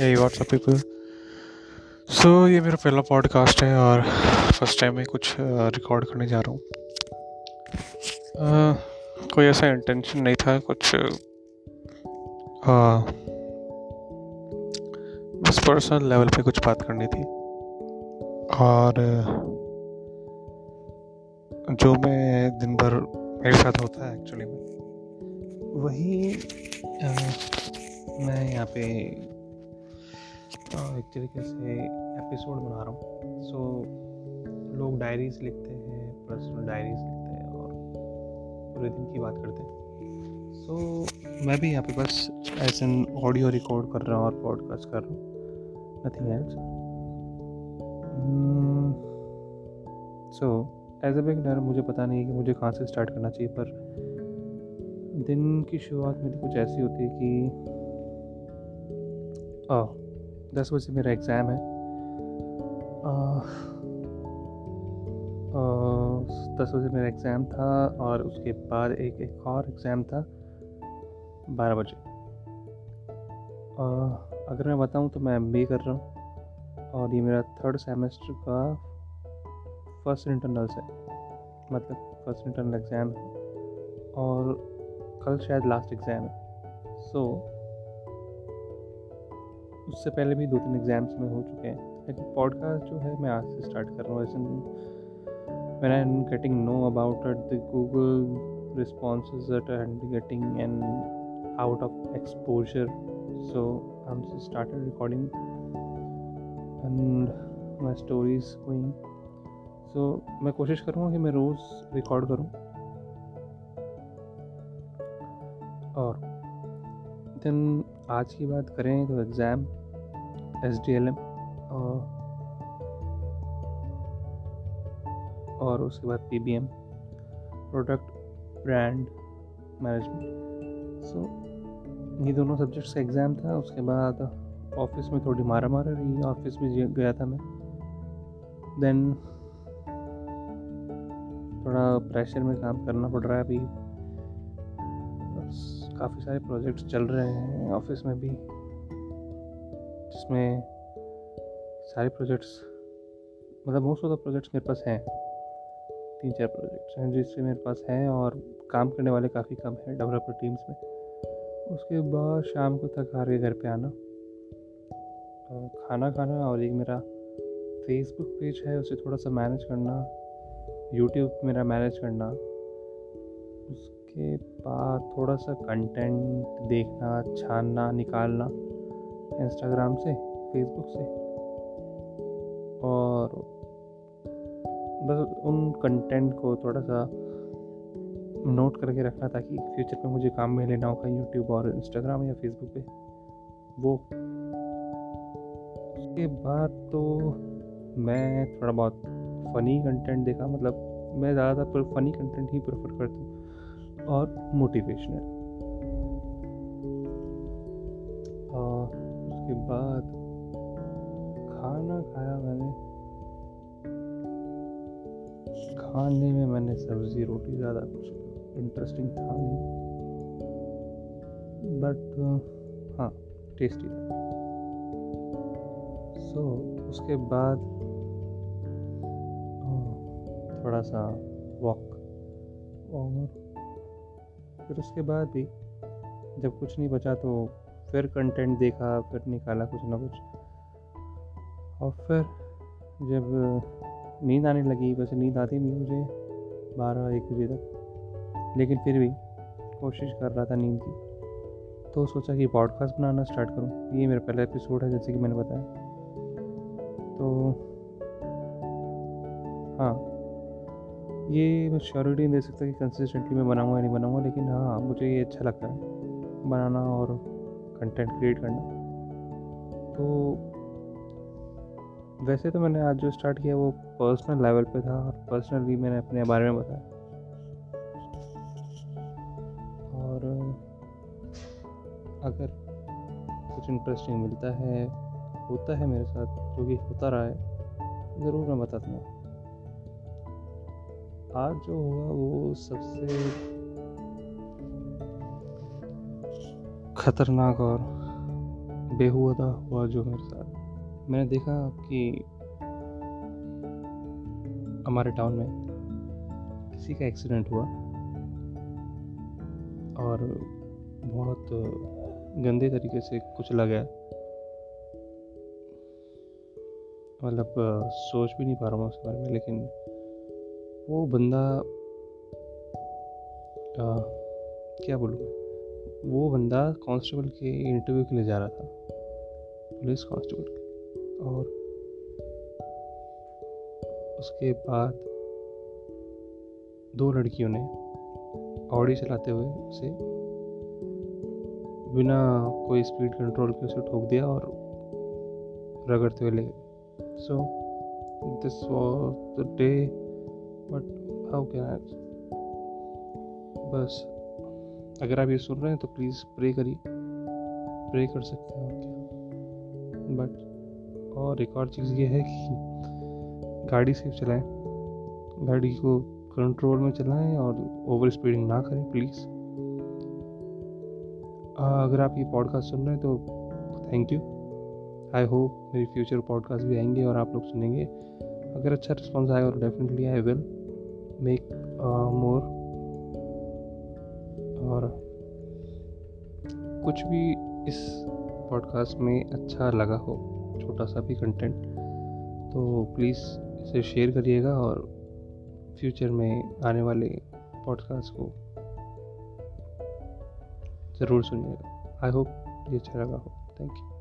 WhatsApp people so ये मेरा पहला पॉडकास्ट है और फ़र्स्ट टाइम मैं कुछ रिकॉर्ड करने जा रहा हूँ। कोई ऐसा इंटेंशन नहीं था, कुछ बस पर्सनल लेवल पे कुछ बात करनी थी। और, जो मैं दिन भर मेरे साथ होता है एक्चुअली में, वही मैं यहाँ पे एक तरीके से एपिसोड बना रहा हूँ। सो so, लोग डायरीज लिखते हैं पर्सनल डायरीज लिखते हैं और पूरे दिन की बात करते हैं। सो so, मैं भी यहाँ पे बस एज एन ऑडियो रिकॉर्ड कर रहा हूँ और पॉडकास्ट कर रहा हूँ। Nothing else so as a beginner मुझे पता नहीं है कि मुझे कहाँ से स्टार्ट करना चाहिए पर दिन की शुरुआत मेरी कुछ ऐसी होती है कि दस बजे मेरा एग्ज़ाम है। दस बजे मेरा एग्ज़ाम था और उसके बाद एक एक और एग्ज़ाम था बारह बजे। अगर मैं बताऊँ तो मैं एम कर रहा हूँ और ये मेरा थर्ड सेमेस्टर का फ़र्स्ट इंटरनल्स है। मतलब फ़र्स्ट इंटरनल एग्ज़ाम है और कल शायद लास्ट एग्ज़ाम है। सो so, उससे पहले भी दो तीन एग्ज़ाम्स में हो चुके हैं। लेकिन पॉडकास्ट जो है, मैं आज से स्टार्ट कर रहा हूँ। When I am getting know about the Google response and getting an out of exposure so I start recording and my stories going so मैं कोशिश करूँगा कि मैं रोज़ रिकॉर्ड करूँ। और देन आज की बात करें तो exam S D L M और उसके बाद P B M product brand management. So ये दोनों सब्जेक्ट्स का एग्ज़ाम था, उसके बाद ऑफ़िस में थोड़ी मारा मारा रही, ऑफ़िस में गया था मैं। देन थोड़ा प्रेशर में काम करना पड़ रहा है अभी। काफ़ी सारे प्रोजेक्ट्स चल रहे हैं ऑफ़िस में भी। जिसमें सारे प्रोजेक्ट्स मतलब मोस्ट ऑफ़ द प्रोजेक्ट्स मेरे पास हैं। तीन चार प्रोजेक्ट्स हैं जिससे मेरे पास हैं और काम करने वाले काफ़ी कम हैं डेवलपर टीम्स में। उसके बाद शाम को थक हार के घर पे आना। और खाना खाना और एक मेरा फेसबुक पेज है, उसे थोड़ा सा मैनेज करना। यूट्यूब मेरा मैनेज करना। उसके बाद थोड़ा सा कंटेंट देखना, छानना, निकालना। इंस्टाग्राम से फेसबुक से। और बस उन कंटेंट को थोड़ा सा नोट करके रखना ताकि फ्यूचर में मुझे काम में लेना होगा यूट्यूब और इंस्टाग्राम या फेसबुक पे। वो। उसके बाद तो मैं थोड़ा बहुत फ़नी कंटेंट देखा मतलब मैं ज़्यादातर फ़नी कंटेंट ही प्रेफर करता हूँ और मोटिवेशनल उसके बाद खाना खाया मैंने। खाने में मैंने सब्ज़ी रोटी ज़्यादा कुछ इंटरेस्टिंग था नहीं। बट हाँ टेस्टी था। सो so, उसके बाद थोड़ा सा वॉक और फिर उसके बाद भी जब कुछ नहीं बचा तो फिर कंटेंट देखा, फिर निकाला कुछ ना कुछ। और फिर जब नींद आने लगी, वैसे नींद आती नहीं मुझे बारह, एक बजे तक। लेकिन फिर भी कोशिश कर रहा था नींद की। तो सोचा कि पॉडकास्ट बनाना स्टार्ट करूँ। ये मेरा पहला एपिसोड है, जैसे कि मैंने बताया। तो हाँ ये मैं श्योरिटी नहीं दे सकता कि कंसिस्टेंटली मैं बनाऊँगा या नहीं बनाऊँगा, लेकिन हाँ मुझे ये अच्छा लगता है। बनाना और कंटेंट क्रिएट करना। तो वैसे तो मैंने आज जो स्टार्ट किया वो पर्सनल लेवल पे था और पर्सनली मैंने अपने बारे में बताया। और, अगर कुछ इंटरेस्टिंग मिलता है, होता है मेरे साथ, जो कि होता रहा है, ज़रूर मैं बता दूँगा आज जो हुआ वो सबसे खतरनाक और बेहुदा हुआ जो मेरे साथ। मैंने देखा कि हमारे टाउन में किसी का एक्सीडेंट हुआ और बहुत गंदे तरीके से कुचला गया। मतलब सोच भी नहीं पा रहा हूँ उसके बारे में लेकिन वो बंदा आ, क्या बोलूँ वो बंदा कांस्टेबल के इंटरव्यू के लिए जा रहा था, पुलिस कांस्टेबल के। और उसके बाद दो लड़कियों ने ऑडी चलाते हुए उसे बिना कोई स्पीड कंट्रोल के उसे ठोक दिया और रगड़ते हुए ले गए। So this was the day but how can I बस अगर आप ये सुन रहे हैं तो प्लीज़ प्रे करिए। प्रे कर सकते हैं क्या। बट और एक और चीज़ ये है कि गाड़ी सेफ़ चलाएँ। गाड़ी को कंट्रोल में चलाएँ और ओवर स्पीडिंग ना करें प्लीज़ अगर आप ये पॉडकास्ट सुन रहे हैं तो थैंक यू आई होप मेरी फ्यूचर पॉडकास्ट भी आएँगे और आप लोग सुनेंगे। अगर अच्छा रिस्पॉन्स आएगा तो definitely I will make more और कुछ भी इस पॉडकास्ट में अच्छा लगा हो, छोटा सा भी कंटेंट तो प्लीज़ इसे शेयर करिएगा और फ्यूचर में आने वाले पॉडकास्ट को ज़रूर सुनिएगा। आई होप ये अच्छा लगा हो। Thank you